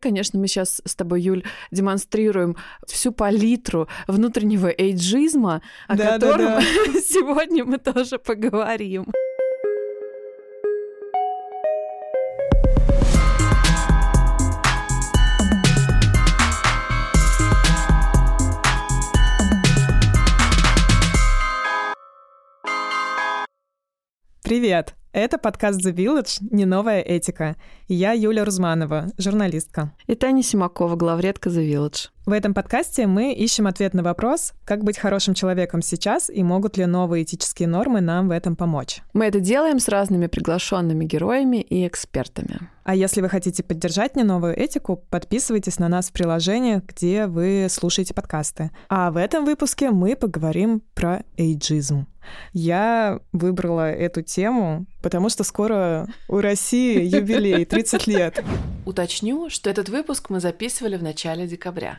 Конечно, мы сейчас с тобой, Юль, демонстрируем всю палитру внутреннего эйджизма, о да, котором да, да. сегодня мы тоже поговорим. Привет! Это подкаст The Village «Не новая этика». Я Юля Рузманова, журналистка. И Таня Симакова, главредка The Village. В этом подкасте мы ищем ответ на вопрос, как быть хорошим человеком сейчас и могут ли новые этические нормы нам в этом помочь. Мы это делаем с разными приглашенными героями и экспертами. А если вы хотите поддержать не новую этику, подписывайтесь на нас в приложении, где вы слушаете подкасты. А в этом выпуске мы поговорим про эйджизм. Я выбрала эту тему, потому что скоро у России юбилей 30 лет. Уточню, что этот выпуск мы записывали в начале декабря.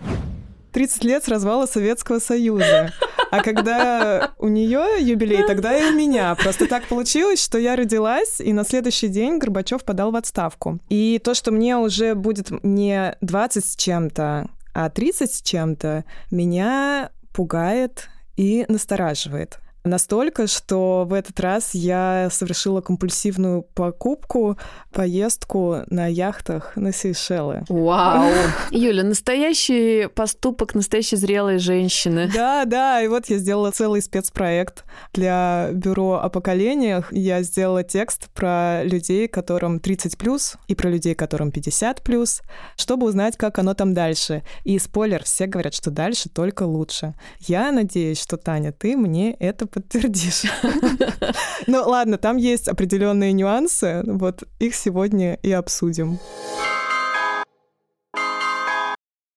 30 лет с развала Советского Союза. А когда у нее юбилей, тогда и у меня. Просто так получилось, что я родилась, и на следующий день Горбачев подал в отставку. И то, что мне уже будет не 20 с чем-то, а 30 с чем-то, меня пугает и настораживает. Настолько, что в этот раз я совершила компульсивную покупку, поездку на яхтах на Сейшелы. Вау! Юля, настоящий поступок настоящей зрелой женщины. Да, да, и вот я сделала целый спецпроект для бюро о поколениях. Я сделала текст про людей, которым 30 плюс, и про людей, которым 50 плюс, чтобы узнать, как оно там дальше. И спойлер, все говорят, что дальше только лучше. Я надеюсь, что, Таня, ты мне это подтвердишь. Ну ладно, там есть определенные нюансы, вот их сегодня и обсудим.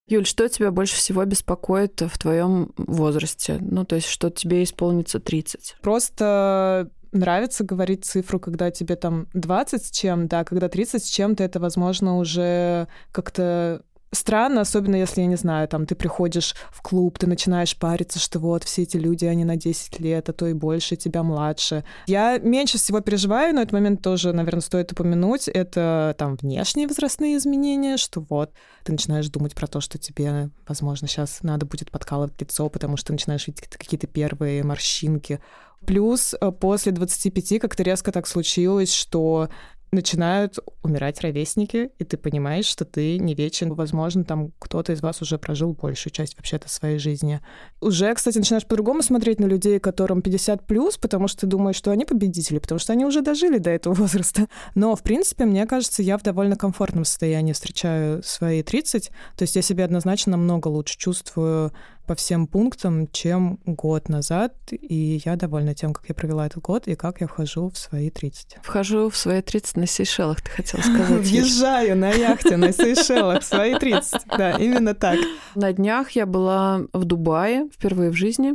Юль, что тебя больше всего беспокоит в твоем возрасте? Ну, то есть, что тебе исполнится 30? Просто нравится говорить цифру, когда тебе там 20 с чем, да, когда 30 с чем-то, это, возможно, уже как-то странно, особенно если, я не знаю, там, ты приходишь в клуб, ты начинаешь париться, что вот все эти люди, они на 10 лет, а то и больше, тебя младше. Я меньше всего переживаю, но этот момент тоже, наверное, стоит упомянуть. Это там внешние возрастные изменения, что вот ты начинаешь думать про то, что тебе, возможно, сейчас надо будет подкалывать лицо, потому что ты начинаешь видеть какие-то первые морщинки. Плюс э, после 25 как-то резко так случилось, что начинают умирать ровесники, и ты понимаешь, что ты не вечен. Возможно, там кто-то из вас уже прожил большую часть вообще-то своей жизни. Уже, кстати, начинаешь по-другому смотреть на людей, которым 50 плюс, потому что ты думаешь, что они победители, потому что они уже дожили до этого возраста. Но, в принципе, мне кажется, я в довольно комфортном состоянии встречаю свои 30. То есть я себя однозначно намного лучше чувствую по всем пунктам, чем год назад, и я довольна тем, как я провела этот год и как я вхожу в свои 30. Вхожу в свои 30 на Сейшелах, ты хотела сказать. Въезжаю на яхте на Сейшелах в свои 30. Да, именно так. На днях я была в Дубае впервые в жизни,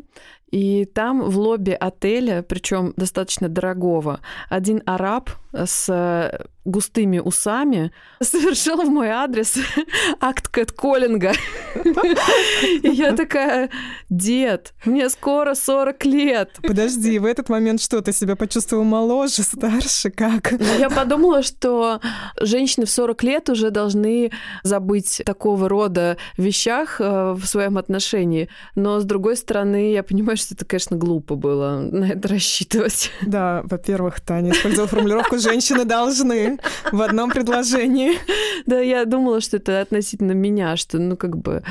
и там в лобби отеля, причем достаточно дорогого, один араб с густыми усами совершил в мой адрес акт кэтколлинга. И я такая, дед, мне скоро 40 лет. Подожди, в этот момент что, ты себя почувствовал моложе, старше, как? Ну, я подумала, что женщины в 40 лет уже должны забыть такого рода вещах э, в своем отношении. Но, с другой стороны, я понимаю, что это, конечно, глупо было на это рассчитывать. Да, во-первых, Таня использовала формулировку «женщины должны» в одном предложении. Да, я думала, что это относительно меня, что, ну, как бы...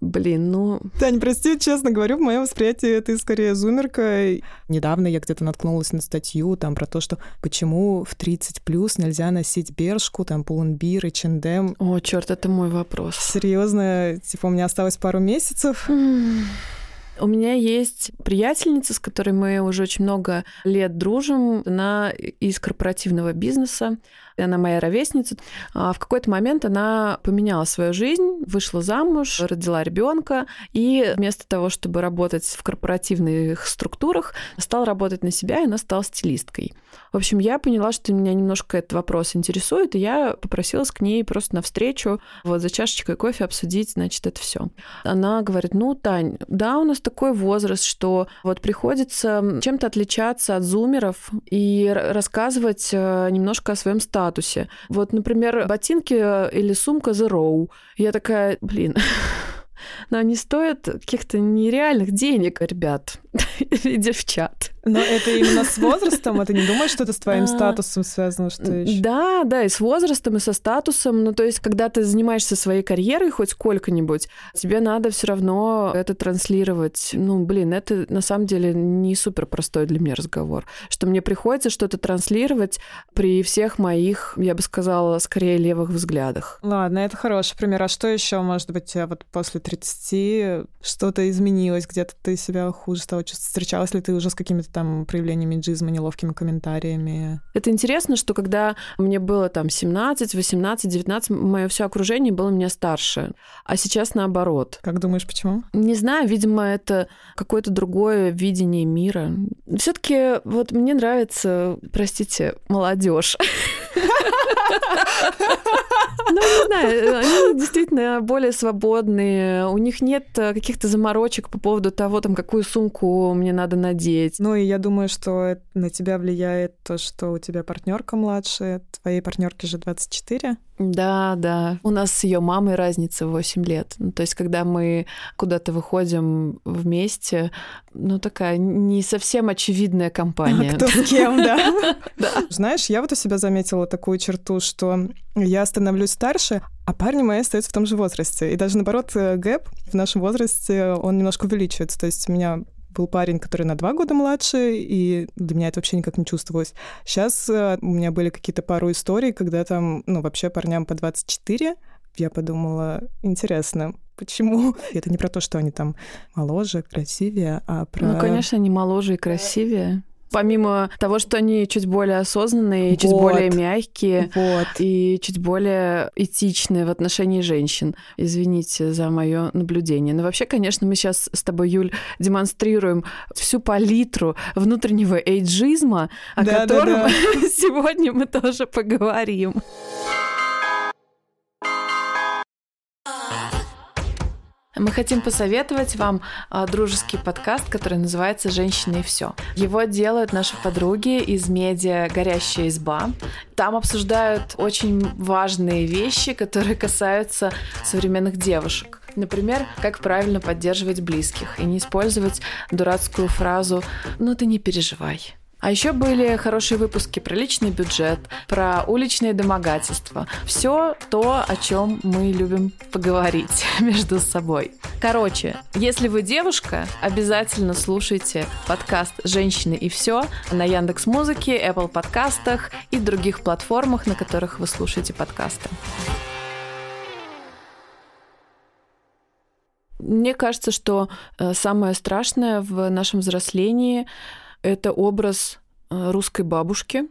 Блин, ну... Таня, прости, честно говорю, в моем восприятии ты скорее зумерка. Недавно я где-то наткнулась на статью там про то, что почему в 30 плюс нельзя носить бершку, там, пуланбир и чендем. О, черт, это мой вопрос. Серьезно, типа, у меня осталось пару месяцев. У меня есть приятельница, с которой мы уже очень много лет дружим. Она из корпоративного бизнеса она моя ровесница. А в какой-то момент она поменяла свою жизнь, вышла замуж, родила ребенка, и вместо того, чтобы работать в корпоративных структурах, стала работать на себя, и она стала стилисткой. В общем, я поняла, что меня немножко этот вопрос интересует, и я попросилась к ней просто навстречу, вот за чашечкой кофе обсудить, значит, это все. Она говорит, ну, Тань, да, у нас такой возраст, что вот приходится чем-то отличаться от зумеров и рассказывать э, немножко о своем статусе статусе. Вот, например, ботинки или сумка The Row. Я такая, блин, но они стоят каких-то нереальных денег, ребят или девчат. Но это именно с возрастом, а ты не думаешь, что это с твоим а, статусом связано, что еще? Да, да, и с возрастом, и со статусом. Ну, то есть, когда ты занимаешься своей карьерой хоть сколько-нибудь, тебе надо все равно это транслировать. Ну, блин, это на самом деле не супер простой для меня разговор, что мне приходится что-то транслировать при всех моих, я бы сказала, скорее левых взглядах. Ладно, это хороший пример. А что еще, может быть, вот после 30 что-то изменилось, где-то ты себя хуже стала чувствовать? Встречалась ли ты уже с какими-то там проявлениями джизма, неловкими комментариями? Это интересно, что когда мне было там 17, 18, 19, мое все окружение было меня старше, а сейчас наоборот. Как думаешь, почему? Не знаю, видимо, это какое-то другое видение мира. Все-таки вот мне нравится, простите, молодежь. Ну, не знаю, они действительно более свободные, у них нет э, каких-то заморочек по поводу того, там, какую сумку мне надо надеть. Ну, и я думаю, что на тебя влияет то, что у тебя партнерка младшая, твоей партнерке же 24. Да, да. У нас с ее мамой разница 8 лет. Ну, то есть, когда мы куда-то выходим вместе, ну, такая не совсем очевидная компания. Кто с кем, да. Знаешь, я вот у себя заметила такую черту, что я становлюсь старше, а парни мои остаются в том же возрасте. И даже наоборот, э, гэп в нашем возрасте, он немножко увеличивается. То есть у меня был парень, который на два года младше, и для меня это вообще никак не чувствовалось. Сейчас э, у меня были какие-то пару историй, когда там, ну, вообще парням по 24, я подумала, интересно, почему? Это не про то, что они там моложе, красивее, а про... Ну, конечно, они моложе и красивее. Помимо того, что они чуть более осознанные, вот. чуть более мягкие вот. и чуть более этичные в отношении женщин. Извините за мое наблюдение. Но вообще, конечно, мы сейчас с тобой, Юль, демонстрируем всю палитру внутреннего эйджизма, о да, котором да, да. сегодня мы тоже поговорим. Мы хотим посоветовать вам а, дружеский подкаст, который называется «Женщины и все». Его делают наши подруги из медиа «Горящая изба». Там обсуждают очень важные вещи, которые касаются современных девушек. Например, как правильно поддерживать близких и не использовать дурацкую фразу «ну ты не переживай». А еще были хорошие выпуски про личный бюджет, про уличные домогательства. Все то, о чем мы любим поговорить между собой. Короче, если вы девушка, обязательно слушайте подкаст «Женщины и все» на Яндекс Музыке, Apple подкастах и других платформах, на которых вы слушаете подкасты. Мне кажется, что э, самое страшное в нашем взрослении это образ э, русской бабушки,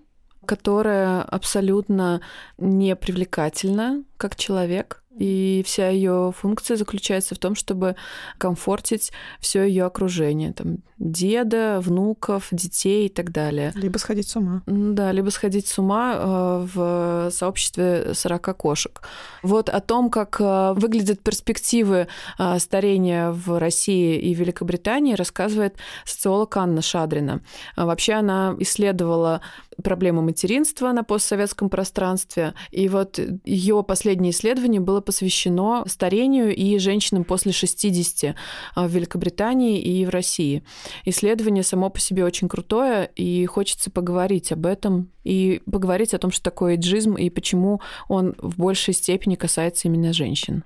которая абсолютно не привлекательна как человек, и вся ее функция заключается в том, чтобы комфортить все ее окружение, там деда, внуков, детей и так далее. Либо сходить с ума. Да, либо сходить с ума э, в сообществе 40 кошек. Вот о том, как э, выглядят перспективы э, старения в России и Великобритании, рассказывает социолог Анна Шадрина. Вообще она исследовала проблемы материнства на постсоветском пространстве, и вот ее последнее исследование было посвящено старению и женщинам после 60 а, в Великобритании и в России. Исследование само по себе очень крутое, и хочется поговорить об этом и поговорить о том, что такое эйджизм и почему он в большей степени касается именно женщин.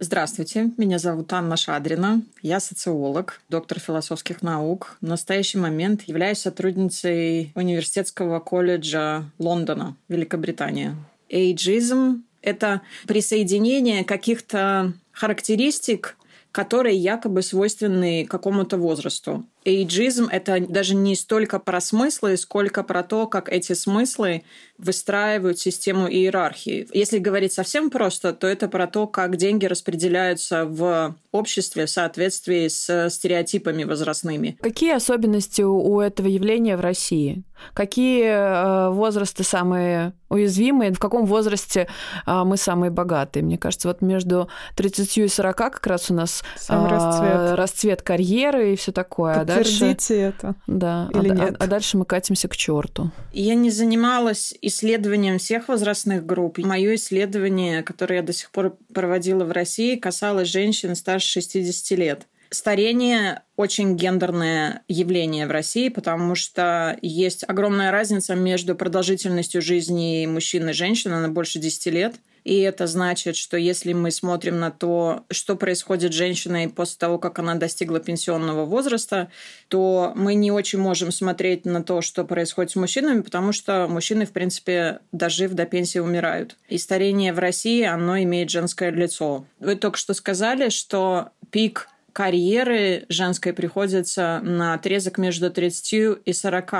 Здравствуйте, меня зовут Анна Шадрина. Я социолог, доктор философских наук. В настоящий момент являюсь сотрудницей Университетского колледжа Лондона, Великобритания эйджизм — это присоединение каких-то характеристик, которые якобы свойственны какому-то возрасту. Эйджизм — это даже не столько про смыслы, сколько про то, как эти смыслы выстраивают систему иерархии. Если говорить совсем просто, то это про то, как деньги распределяются в обществе в соответствии с стереотипами возрастными. Какие особенности у этого явления в России? Какие э, возрасты самые уязвимые? В каком возрасте э, мы самые богатые? Мне кажется, вот между 30 и 40 как раз у нас Сам расцвет. расцвет карьеры и все такое. Подтвердите дальше... это. Да, Или а, нет? А, а дальше мы катимся к черту. Я не занималась исследованием всех возрастных групп. Мое исследование, которое я до сих пор проводила в России, касалось женщин старше 60 лет. Старение очень гендерное явление в России, потому что есть огромная разница между продолжительностью жизни мужчин и женщин, она больше 10 лет. И это значит, что если мы смотрим на то, что происходит с женщиной после того, как она достигла пенсионного возраста, то мы не очень можем смотреть на то, что происходит с мужчинами, потому что мужчины, в принципе, дожив до пенсии, умирают. И старение в России, оно имеет женское лицо. Вы только что сказали, что пик карьеры женской приходится на отрезок между 30 и 40.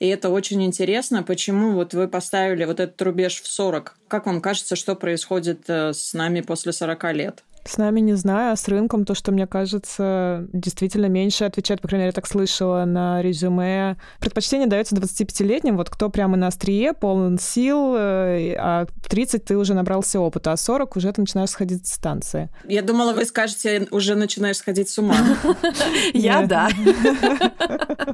И это очень интересно, почему вот вы поставили вот этот рубеж в 40. Как вам кажется, что происходит э, с нами после 40 лет? С нами не знаю, а с рынком то, что мне кажется, действительно меньше отвечает, по крайней мере, я так слышала на резюме. Предпочтение дается 25-летним, вот кто прямо на острие, полон сил, э, а 30 ты уже набрался опыта, а 40 уже ты начинаешь сходить с станции. Я думала, вы скажете, уже начинаешь сходить с ума. Я да.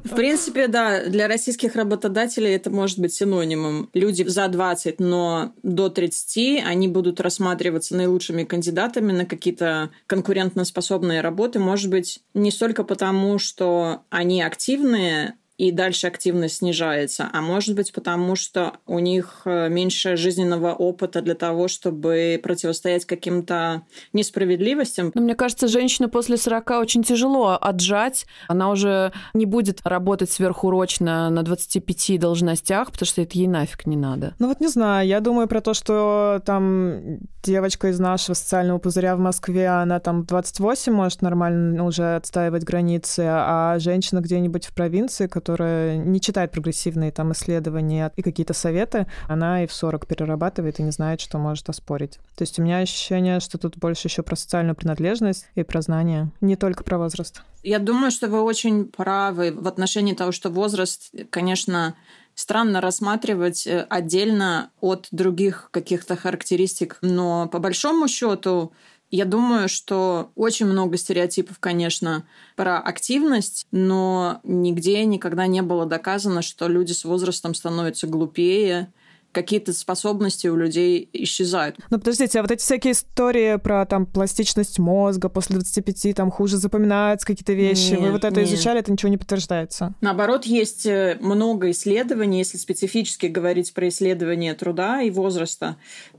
В принципе, да, для российских работодателей это может быть синонимом. Люди за 20, но до 30, они будут рассматриваться наилучшими кандидатами на какие-то конкурентоспособные работы, может быть, не столько потому, что они активные, и дальше активность снижается, а может быть потому, что у них э, меньше жизненного опыта для того, чтобы противостоять каким-то несправедливостям. Но мне кажется, женщину после 40 очень тяжело отжать. Она уже не будет работать сверхурочно на 25 должностях, потому что это ей нафиг не надо. Ну вот не знаю, я думаю про то, что там девочка из нашего социального пузыря в Москве, она там 28 может нормально уже отстаивать границы, а женщина где-нибудь в провинции, которая не читает прогрессивные там исследования и какие-то советы, она и в 40 перерабатывает и не знает, что может оспорить. То есть у меня ощущение, что тут больше еще про социальную принадлежность и про знания, не только про возраст. Я думаю, что вы очень правы в отношении того, что возраст, конечно, странно рассматривать э, отдельно от других каких-то характеристик. Но по большому счету я думаю, что очень много стереотипов, конечно, про активность, но нигде никогда не было доказано, что люди с возрастом становятся глупее, какие-то способности у людей исчезают. Ну, подождите, а вот эти всякие истории про там пластичность мозга после 25, там хуже запоминаются какие-то вещи, нет, вы вот это нет. изучали, это ничего не подтверждается? Наоборот, есть э, много исследований, если специфически говорить про исследования труда и возраста,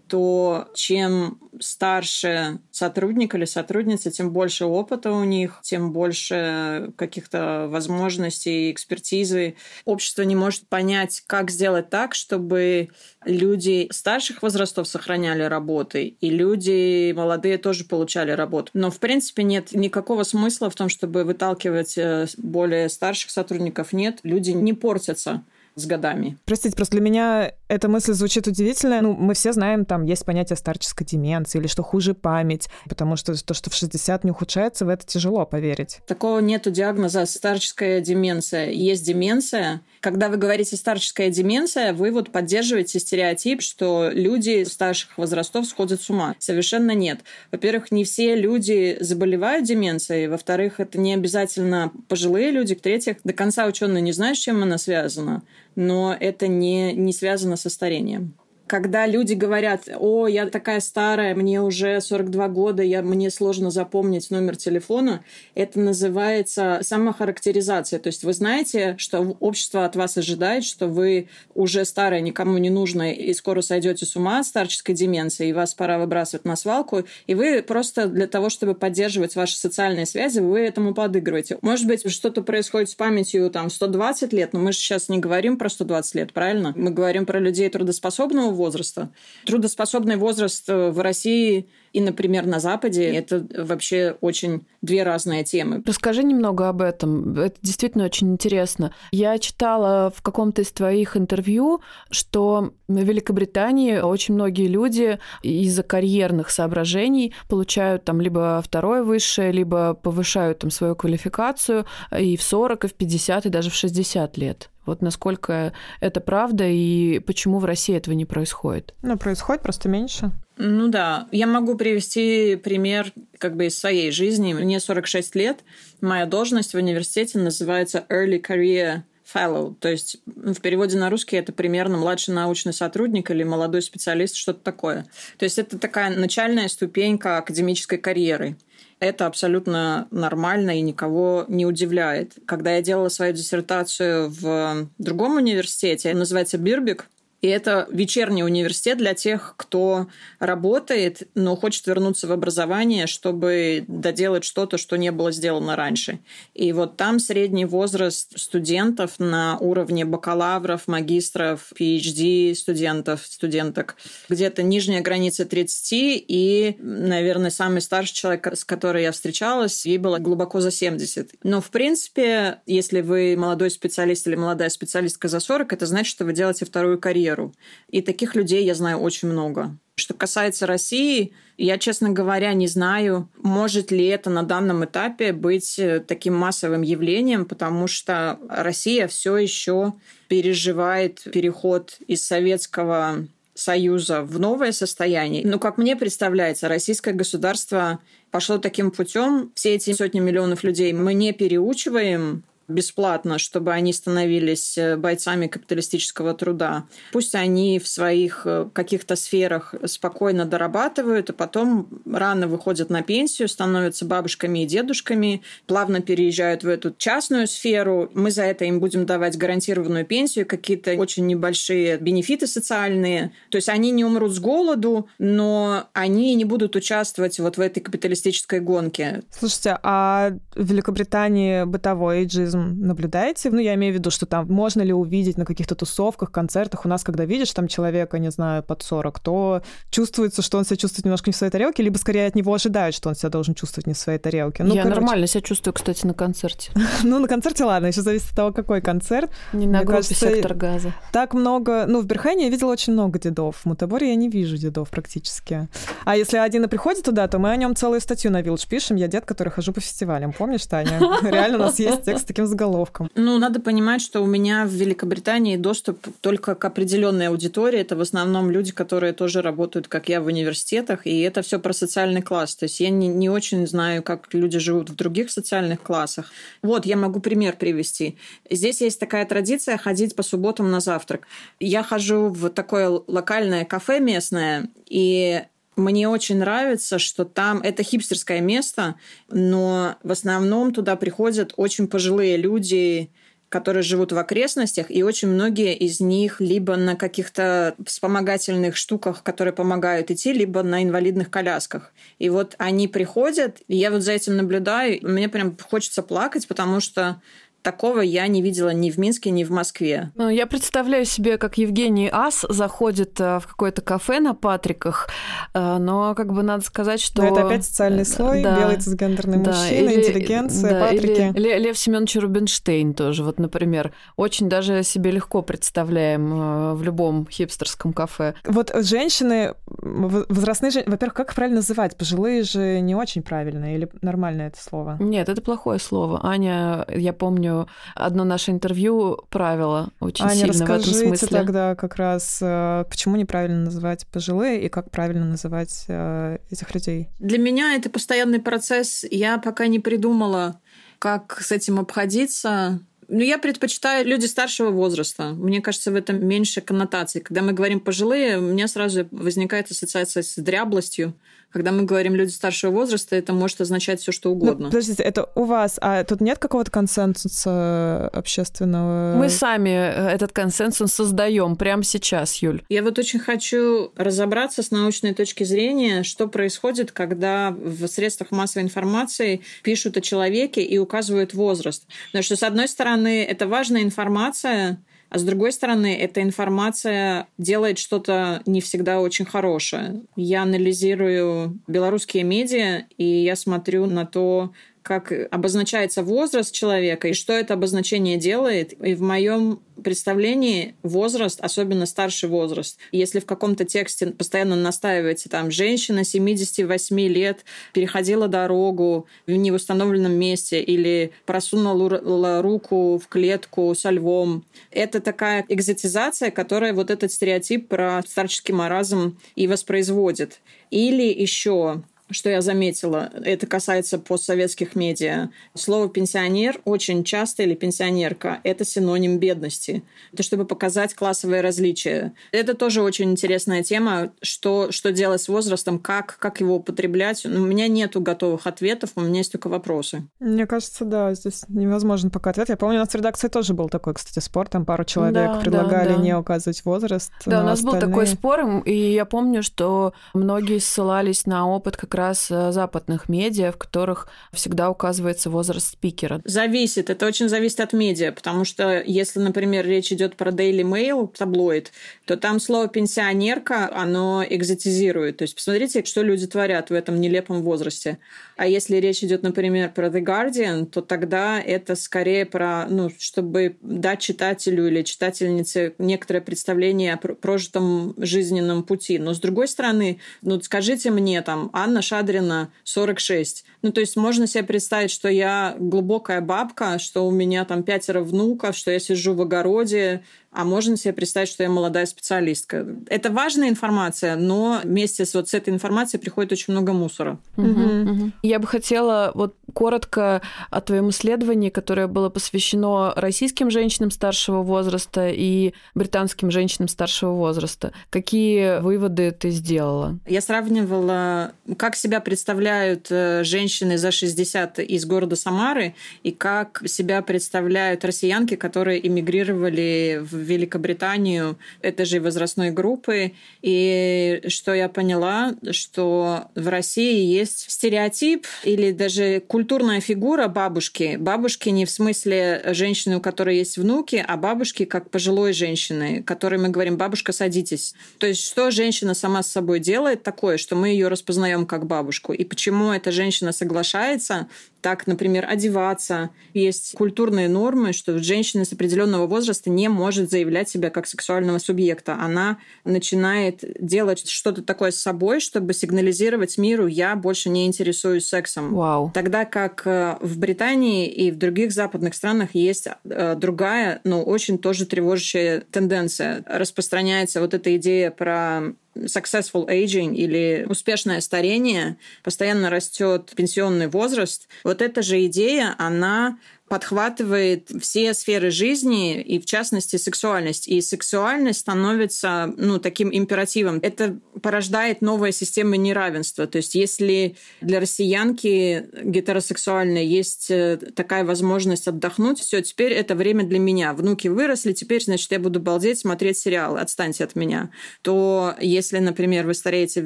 то чем старше сотрудник или сотрудница, тем больше опыта у них, тем больше каких-то возможностей, экспертизы. Общество не может понять, как сделать так, чтобы люди старших возрастов сохраняли работы, и люди молодые тоже получали работу. Но, в принципе, нет никакого смысла в том, чтобы выталкивать э, более старших сотрудников. Нет, люди не портятся с годами. Простите, просто для меня эта мысль звучит удивительно. Ну, мы все знаем, там есть понятие старческой деменции или что хуже память, потому что то, что в 60 не ухудшается, в это тяжело поверить. Такого нету диагноза старческая деменция. Есть деменция. Когда вы говорите старческая деменция, вы вот поддерживаете стереотип, что люди старших возрастов сходят с ума. Совершенно нет. Во-первых, не все люди заболевают деменцией. Во-вторых, это не обязательно пожилые люди. В-третьих, до конца ученые не знают, с чем она связана но это не, не связано со старением когда люди говорят, о, я такая старая, мне уже 42 года, я, мне сложно запомнить номер телефона, это называется самохарактеризация. То есть вы знаете, что общество от вас ожидает, что вы уже старая, никому не нужная, и скоро сойдете с ума от старческой деменции, и вас пора выбрасывать на свалку, и вы просто для того, чтобы поддерживать ваши социальные связи, вы этому подыгрываете. Может быть, что-то происходит с памятью там 120 лет, но мы же сейчас не говорим про 120 лет, правильно? Мы говорим про людей трудоспособного возраста. Трудоспособный возраст э, в России и, например, на Западе – это вообще очень две разные темы. Расскажи немного об этом. Это действительно очень интересно. Я читала в каком-то из твоих интервью, что в Великобритании очень многие люди из-за карьерных соображений получают там либо второе высшее, либо повышают там свою квалификацию и в 40, и в 50, и даже в 60 лет. Вот насколько это правда и почему в России этого не происходит? Ну, происходит просто меньше. Ну да, я могу привести пример как бы из своей жизни. Мне 46 лет. Моя должность в университете называется Early Career fellow, то есть в переводе на русский это примерно младший научный сотрудник или молодой специалист, что-то такое. То есть это такая начальная ступенька академической карьеры. Это абсолютно нормально и никого не удивляет. Когда я делала свою диссертацию в другом университете, называется Бирбик, и это вечерний университет для тех, кто работает, но хочет вернуться в образование, чтобы доделать что-то, что не было сделано раньше. И вот там средний возраст студентов на уровне бакалавров, магистров, PhD студентов, студенток, где-то нижняя граница 30, и, наверное, самый старший человек, с которой я встречалась, ей было глубоко за 70. Но, в принципе, если вы молодой специалист или молодая специалистка за 40, это значит, что вы делаете вторую карьеру карьеру. И таких людей я знаю очень много. Что касается России, я, честно говоря, не знаю, может ли это на данном этапе быть э, таким массовым явлением, потому что Россия все еще переживает переход из Советского Союза в новое состояние. Но, как мне представляется, российское государство пошло таким путем. Все эти сотни миллионов людей мы не переучиваем бесплатно, чтобы они становились э, бойцами капиталистического труда. Пусть они в своих э, каких-то сферах спокойно дорабатывают, а потом рано выходят на пенсию, становятся бабушками и дедушками, плавно переезжают в эту частную сферу. Мы за это им будем давать гарантированную пенсию, какие-то очень небольшие бенефиты социальные. То есть они не умрут с голоду, но они не будут участвовать вот в этой капиталистической гонке. Слушайте, а в Великобритании бытовой эйджизм туризм наблюдаете? Ну, я имею в виду, что там можно ли увидеть на каких-то тусовках, концертах. У нас, когда видишь там человека, не знаю, под 40, то чувствуется, что он себя чувствует немножко не в своей тарелке, либо скорее от него ожидают, что он себя должен чувствовать не в своей тарелке. Ну, я короче... нормально себя чувствую, кстати, на концерте. ну, на концерте, ладно, еще зависит от того, какой концерт. Не на группе «Сектор газа». Так много... Ну, в Берхайне я видела очень много дедов. В Мутаборе я не вижу дедов практически. А если один и приходит туда, то мы о нем целую статью на Вилдж пишем. Я дед, который хожу по фестивалям. Помнишь, Таня? Реально у нас есть текст с таким заголовком. Ну, надо понимать, что у меня в Великобритании доступ только к определенной аудитории. Это в основном люди, которые тоже работают, как я, в университетах. И это все про социальный класс. То есть я не, не очень знаю, как люди живут в других социальных классах. Вот, я могу пример привести. Здесь есть такая традиция ходить по субботам на завтрак. Я хожу в такое локальное кафе местное, и мне очень нравится, что там это хипстерское место, но в основном туда приходят очень пожилые люди, которые живут в окрестностях, и очень многие из них либо на каких-то вспомогательных штуках, которые помогают идти, либо на инвалидных колясках. И вот они приходят, и я вот за этим наблюдаю, мне прям хочется плакать, потому что Такого я не видела ни в Минске, ни в Москве. Ну, я представляю себе, как Евгений Ас заходит э, в какое-то кафе на Патриках, э, но как бы надо сказать, что... Но это опять социальный слой, да, белый цисгендерный да, мужчина, или, интеллигенция, да, Патрики. Или Лев Семенович Рубинштейн тоже, вот, например. Очень даже себе легко представляем э, в любом хипстерском кафе. Вот женщины, возрастные женщины, во-первых, как правильно называть? Пожилые же не очень правильно или нормальное это слово? Нет, это плохое слово. Аня, я помню, одно наше интервью правило очень Аня, сильно в этом смысле. тогда как раз, э, почему неправильно называть пожилые и как правильно называть э, этих людей? Для меня это постоянный процесс. Я пока не придумала, как с этим обходиться. Но я предпочитаю люди старшего возраста. Мне кажется, в этом меньше коннотаций. Когда мы говорим пожилые, у меня сразу возникает ассоциация с дряблостью. Когда мы говорим люди старшего возраста, это может означать все что угодно. Ну, подождите, это у вас, а тут нет какого-то консенсуса общественного? Мы сами э, этот консенсус создаем прямо сейчас, Юль. Я вот очень хочу разобраться с научной точки зрения, что происходит, когда в средствах массовой информации пишут о человеке и указывают возраст. Потому что, с одной стороны, это важная информация, а с другой стороны, эта информация делает что-то не всегда очень хорошее. Я анализирую белорусские медиа, и я смотрю на то, как обозначается возраст человека и что это обозначение делает. И в моем представлении возраст, особенно старший возраст, если в каком-то тексте постоянно настаивается там женщина 78 лет переходила дорогу в невустановленном месте или просунула руку в клетку со львом, это такая экзотизация, которая вот этот стереотип про старческий маразм и воспроизводит. Или еще что я заметила, это касается постсоветских медиа. Слово «пенсионер» очень часто или «пенсионерка» — это синоним бедности. Это чтобы показать классовые различия. Это тоже очень интересная тема, что, что делать с возрастом, как, как его употреблять. У меня нету готовых ответов, у меня есть только вопросы. Мне кажется, да, здесь невозможно пока ответ. Я помню, у нас в редакции тоже был такой, кстати, спор. Там пару человек да, предлагали да, да. не указывать возраст. Да, у нас остальные... был такой спор, и я помню, что многие ссылались на опыт как раз э, западных медиа, в которых всегда указывается возраст спикера. Зависит. Это очень зависит от медиа, потому что если, например, речь идет про Daily Mail, таблоид, то там слово пенсионерка, оно экзотизирует. То есть посмотрите, что люди творят в этом нелепом возрасте. А если речь идет, например, про The Guardian, то тогда это скорее про, ну, чтобы дать читателю или читательнице некоторое представление о прожитом жизненном пути. Но с другой стороны, ну, скажите мне, там, Анна Шадрина, 46. Ну, то есть можно себе представить, что я глубокая бабка, что у меня там пятеро внуков, что я сижу в огороде, а можно себе представить, что я молодая специалистка. Это важная информация, но вместе с вот с этой информацией приходит очень много мусора. Угу, угу. Я бы хотела вот коротко о твоем исследовании, которое было посвящено российским женщинам старшего возраста и британским женщинам старшего возраста. Какие выводы ты сделала? Я сравнивала, как себя представляют э, женщины за 60 из города Самары и как себя представляют россиянки, которые эмигрировали в Великобританию этой же возрастной группы. И что я поняла, что в России есть стереотип или даже культурная фигура бабушки. Бабушки не в смысле женщины, у которой есть внуки, а бабушки как пожилой женщины, которой мы говорим, бабушка, садитесь. То есть что женщина сама с собой делает такое, что мы ее распознаем как бабушку. И почему эта женщина соглашается так, например, одеваться. Есть культурные нормы, что женщина с определенного возраста не может заявлять себя как сексуального субъекта. Она начинает делать что-то такое с собой, чтобы сигнализировать миру, я больше не интересуюсь сексом. Вау. Тогда как э, в Британии и в других западных странах есть э, другая, но очень тоже тревожащая тенденция. Распространяется вот эта идея про successful aging или успешное старение, постоянно растет пенсионный возраст. Вот эта же идея, она подхватывает все сферы жизни, и в частности сексуальность. И сексуальность становится ну, таким императивом. Это порождает новая система неравенства. То есть если для россиянки гетеросексуальной есть э, такая возможность отдохнуть, все, теперь это время для меня. Внуки выросли, теперь, значит, я буду балдеть, смотреть сериалы, отстаньте от меня. То если, например, вы стареете в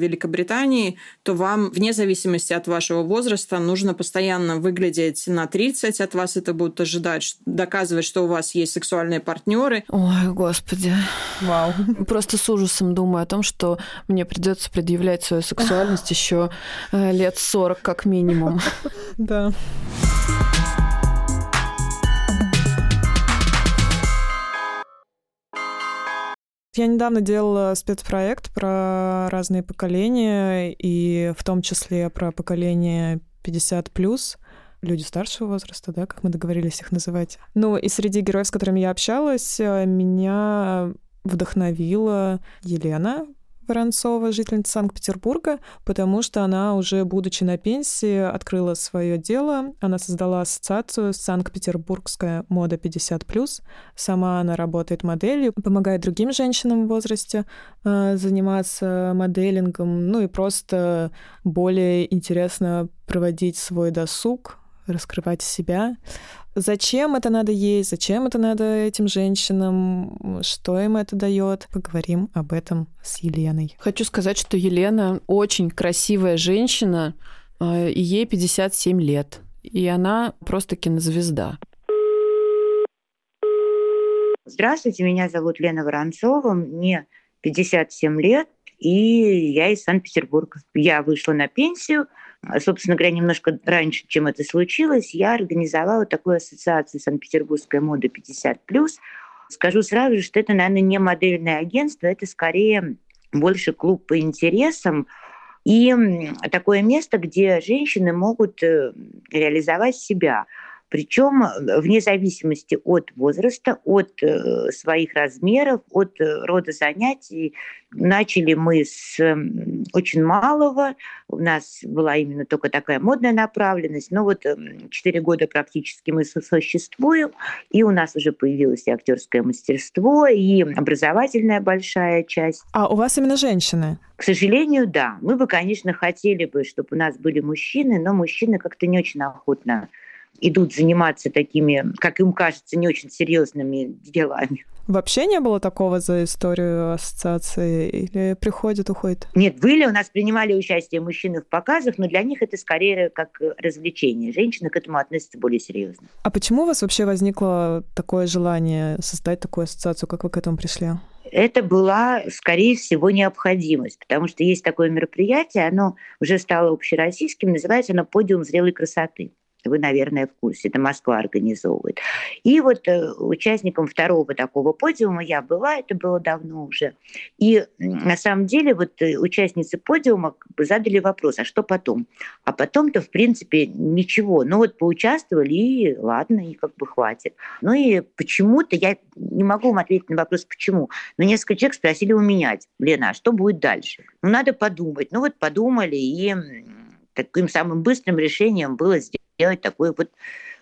Великобритании, то вам, вне зависимости от вашего возраста, нужно постоянно выглядеть на 30, от вас это будут ожидать, доказывать, что у вас есть сексуальные партнеры. Ой, господи. Вау. Просто с ужасом думаю о том, что мне придется предъявлять свою сексуальность еще э, лет 40 как минимум. Да. Я недавно делала спецпроект про разные поколения, и в том числе про поколение 50 плюс люди старшего возраста, да, как мы договорились их называть. Ну, и среди героев, с которыми я общалась, э, меня вдохновила Елена, Воронцова, жительница Санкт-Петербурга, потому что она уже, будучи на пенсии, открыла свое дело. Она создала ассоциацию Санкт-Петербургская мода 50+. Сама она работает моделью, помогает другим женщинам в возрасте э, заниматься моделингом, ну и просто более интересно проводить свой досуг, раскрывать себя. Зачем это надо ей, зачем это надо этим женщинам, что им это дает. Поговорим об этом с Еленой. Хочу сказать, что Елена очень красивая женщина, э, и ей 57 лет. И она просто кинозвезда. Здравствуйте, меня зовут Лена Воронцова, мне 57 лет, и я из Санкт-Петербурга. Я вышла на пенсию – а, собственно говоря, немножко раньше, чем это случилось, я организовала такую ассоциацию Санкт-Петербургская мода 50+. Скажу сразу же, что это, наверное, не модельное агентство, это скорее больше клуб по интересам и такое место, где женщины могут э, реализовать себя. Причем э, вне зависимости от возраста, от э, своих размеров, от э, рода занятий. Начали мы с очень малого. У нас была именно только такая модная направленность. Но вот 4 года практически мы существуем, и у нас уже появилось и актерское мастерство, и образовательная большая часть. А у вас именно женщины? К сожалению, да. Мы бы, конечно, хотели бы, чтобы у нас были мужчины, но мужчины как-то не очень охотно идут заниматься такими, как им кажется, не очень серьезными делами. Вообще не было такого за историю ассоциации? Или приходят, уходят? Нет, были. У нас принимали участие мужчины в показах, но для них это скорее как развлечение. Женщины к этому относятся более серьезно. А почему у вас вообще возникло такое желание создать такую ассоциацию? Как вы к этому пришли? это была, скорее всего, необходимость, потому что есть такое мероприятие, оно уже стало общероссийским, называется оно «Подиум зрелой красоты». Вы, наверное, в курсе. Это Москва организовывает. И вот э, участником второго такого подиума я была, это было давно уже. И на самом деле вот э, участницы подиума задали вопрос, а что потом? А потом-то, в принципе, ничего. Ну вот поучаствовали, и ладно, и как бы хватит. Ну и почему-то, я не могу вам ответить на вопрос, почему, но несколько человек спросили у меня, Лена, а что будет дальше? Ну надо подумать. Ну вот подумали, и таким самым быстрым решением было сделать такой вот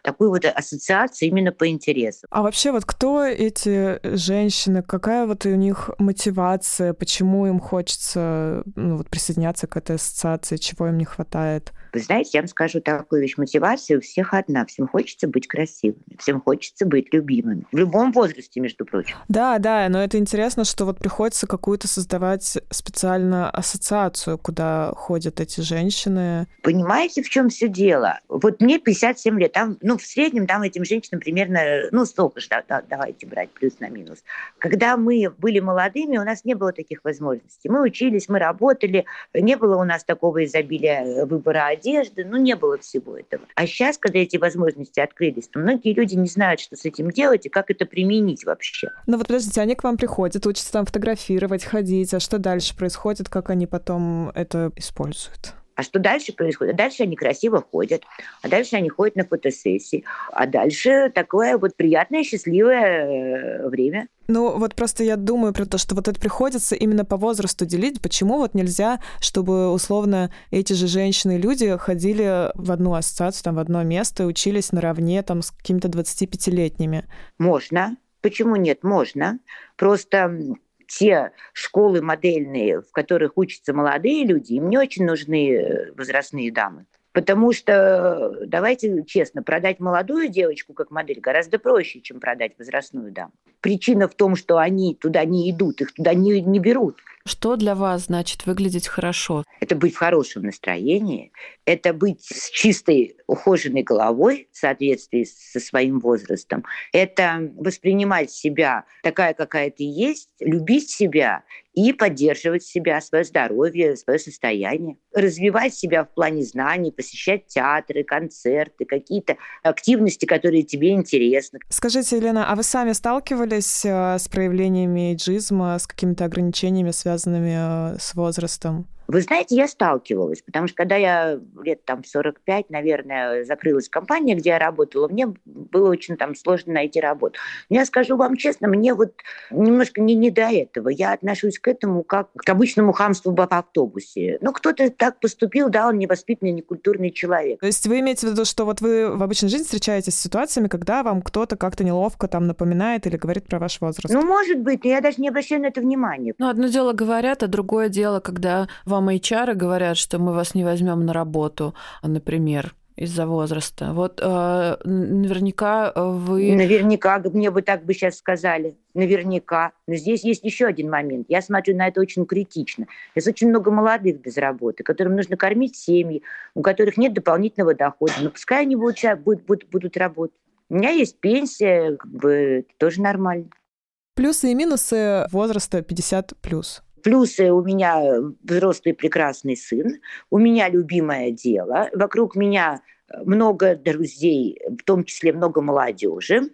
такую вот ассоциацию именно по интересу. А вообще вот кто эти женщины, какая вот у них мотивация, почему им хочется ну, вот, присоединяться к этой ассоциации, чего им не хватает? Вы знаете, я вам скажу такую вещь. Мотивация у всех одна. Всем хочется быть красивыми, всем хочется быть любимыми. В любом возрасте, между прочим. Да, да, но это интересно, что вот приходится какую-то создавать специально ассоциацию, куда ходят эти женщины. Понимаете, в чем все дело? Вот мне 57 лет, там, ну, в среднем там этим женщинам примерно, ну, столько же, да, да, давайте брать плюс на минус. Когда мы были молодыми, у нас не было таких возможностей. Мы учились, мы работали, не было у нас такого изобилия выбора одежды, ну, не было всего этого. А сейчас, когда эти возможности открылись, то многие люди не знают, что с этим делать и как это применить вообще. Ну вот подождите, они к вам приходят, учатся там фотографировать, ходить, а что дальше происходит, как они потом это используют? А что дальше происходит? А дальше они красиво ходят, а дальше они ходят на фотосессии, а дальше такое вот приятное, счастливое э, время. Ну, вот просто я думаю про то, что вот это приходится именно по возрасту делить. Почему вот нельзя, чтобы условно эти же женщины и люди ходили в одну ассоциацию, там, в одно место и учились наравне там с какими-то 25-летними? Можно. Почему нет? Можно. Просто те школы модельные, в которых учатся молодые люди, им не очень нужны э, возрастные дамы. Потому что, давайте честно, продать молодую девочку как модель гораздо проще, чем продать возрастную даму. Причина в том, что они туда не идут, их туда не, не берут. Что для вас значит выглядеть хорошо? Это быть в хорошем настроении, это быть с чистой, ухоженной головой в соответствии со своим возрастом, это воспринимать себя такая, какая ты есть, любить себя и поддерживать себя, свое здоровье, свое состояние, развивать себя в плане знаний, посещать театры, концерты, какие-то активности, которые тебе интересны. Скажите, Елена, а вы сами сталкивались э, с проявлениями эйджизма, с какими-то ограничениями, связанными э, с возрастом? Вы знаете, я сталкивалась, потому что когда я лет там 45, наверное, закрылась компания, где я работала, мне было очень там сложно найти работу. Но я скажу вам честно, мне вот немножко не, не до этого. Я отношусь к этому как к обычному хамству в автобусе. Ну, кто-то так поступил, да, он невоспитанный, некультурный человек. То есть вы имеете в виду, что вот вы в обычной жизни встречаетесь с ситуациями, когда вам кто-то как-то неловко там напоминает или говорит про ваш возраст? Ну, может быть, но я даже не обращаю на это внимания. Ну, одно дело говорят, а другое дело, когда вам вам HR говорят, что мы вас не возьмем на работу, например, из-за возраста. Вот э, наверняка вы... Наверняка, мне бы так бы сейчас сказали. Наверняка. Но здесь есть еще один момент. Я смотрю на это очень критично. Здесь очень много молодых без работы, которым нужно кормить семьи, у которых нет дополнительного дохода. Но пускай они будут, будут, будут, будут работать. У меня есть пенсия, как бы тоже нормально. Плюсы и минусы возраста 50 плюс. Плюсы у меня взрослый прекрасный сын, у меня любимое дело, вокруг меня много друзей, в том числе много молодежи.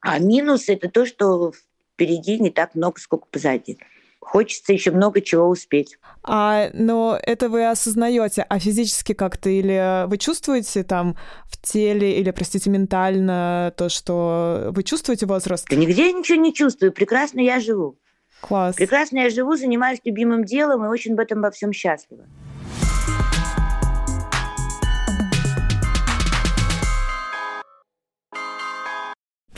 А минус это то, что впереди не так много, сколько позади. хочется еще много чего успеть. А, но это вы осознаете, а физически как-то или вы чувствуете там в теле, или, простите, ментально то, что вы чувствуете возраст? Да нигде я ничего не чувствую, прекрасно я живу. Класс. Прекрасно я живу, занимаюсь любимым делом и очень в этом во всем счастлива.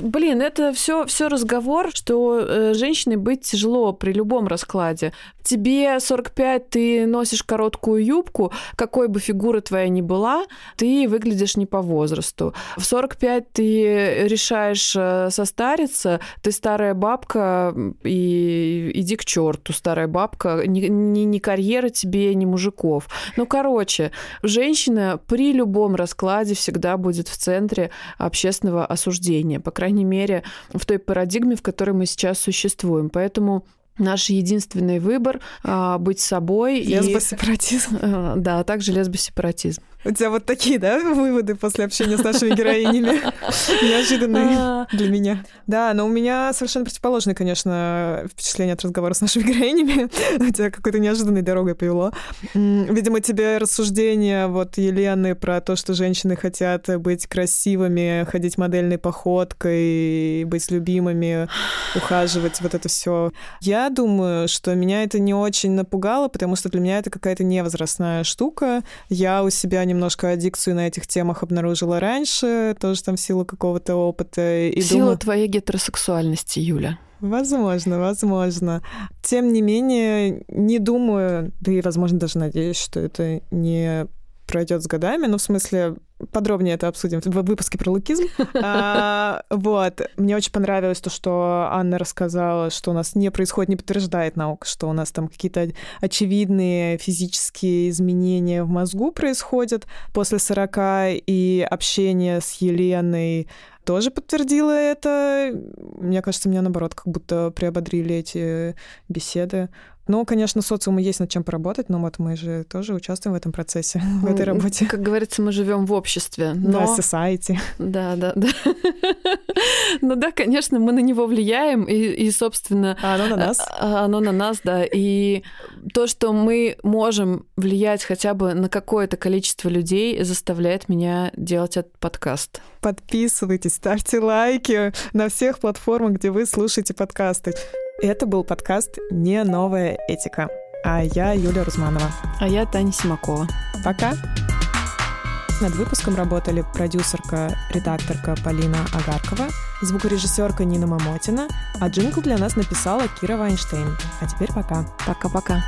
Блин, это все, все разговор, что э, женщине быть тяжело при любом раскладе. Тебе 45, ты носишь короткую юбку, какой бы фигура твоя ни была, ты выглядишь не по возрасту. В 45 ты решаешь э, состариться, ты старая бабка, и иди к черту, старая бабка. Ни, ни, ни карьера тебе, ни мужиков. Ну, короче, женщина при любом раскладе всегда будет в центре общественного осуждения. По крайней крайней мере, в той парадигме, в которой мы сейчас существуем. Поэтому наш единственный выбор а, быть собой. Лесбосепаратизм. И, а, да, а также лесбосепаратизм. У тебя вот такие, да, выводы после общения с нашими героинями? Неожиданные а. для меня. Да, но у меня совершенно противоположное, конечно, впечатление от разговора с нашими героинями. У тебя какой-то неожиданной дорогой повело. Видимо, тебе рассуждения вот Елены про то, что женщины хотят быть красивыми, ходить модельной походкой, быть любимыми, ухаживать, вот это все. Я думаю, что меня это не очень напугало, потому что для меня это какая-то невозрастная штука. Я у себя немножко аддикцию на этих темах обнаружила раньше, тоже там в силу какого-то опыта. И Сила думаю... твоей гетеросексуальности, Юля. Возможно, возможно. Тем не менее, не думаю, да и, возможно, даже надеюсь, что это не пройдет с годами, ну, в смысле, подробнее это обсудим в выпуске про лукизм. А, вот. Мне очень понравилось то, что Анна рассказала, что у нас не происходит, не подтверждает наука, что у нас там какие-то очевидные физические изменения в мозгу происходят после 40, и общение с Еленой тоже подтвердила это. Мне кажется, меня наоборот как будто приободрили эти беседы. Ну, конечно, социуму есть над чем поработать, но вот мы же тоже участвуем в этом процессе, в этой работе. Как говорится, мы живем в обществе. Но... Да, society. Да, да, да. Ну да, конечно, мы на него влияем, и, и собственно... А оно на нас. А, оно на нас, да. И то, что мы можем влиять хотя бы на какое-то количество людей, заставляет меня делать этот подкаст. Подписывайтесь, ставьте лайки на всех платформах, где вы слушаете подкасты. Это был подкаст «Не новая этика». А я Юлия Рузманова. А я Таня Симакова. Пока! Над выпуском работали продюсерка, редакторка Полина Агаркова, звукорежиссерка Нина Мамотина, а джингл для нас написала Кира Вайнштейн. А теперь пока. Пока-пока.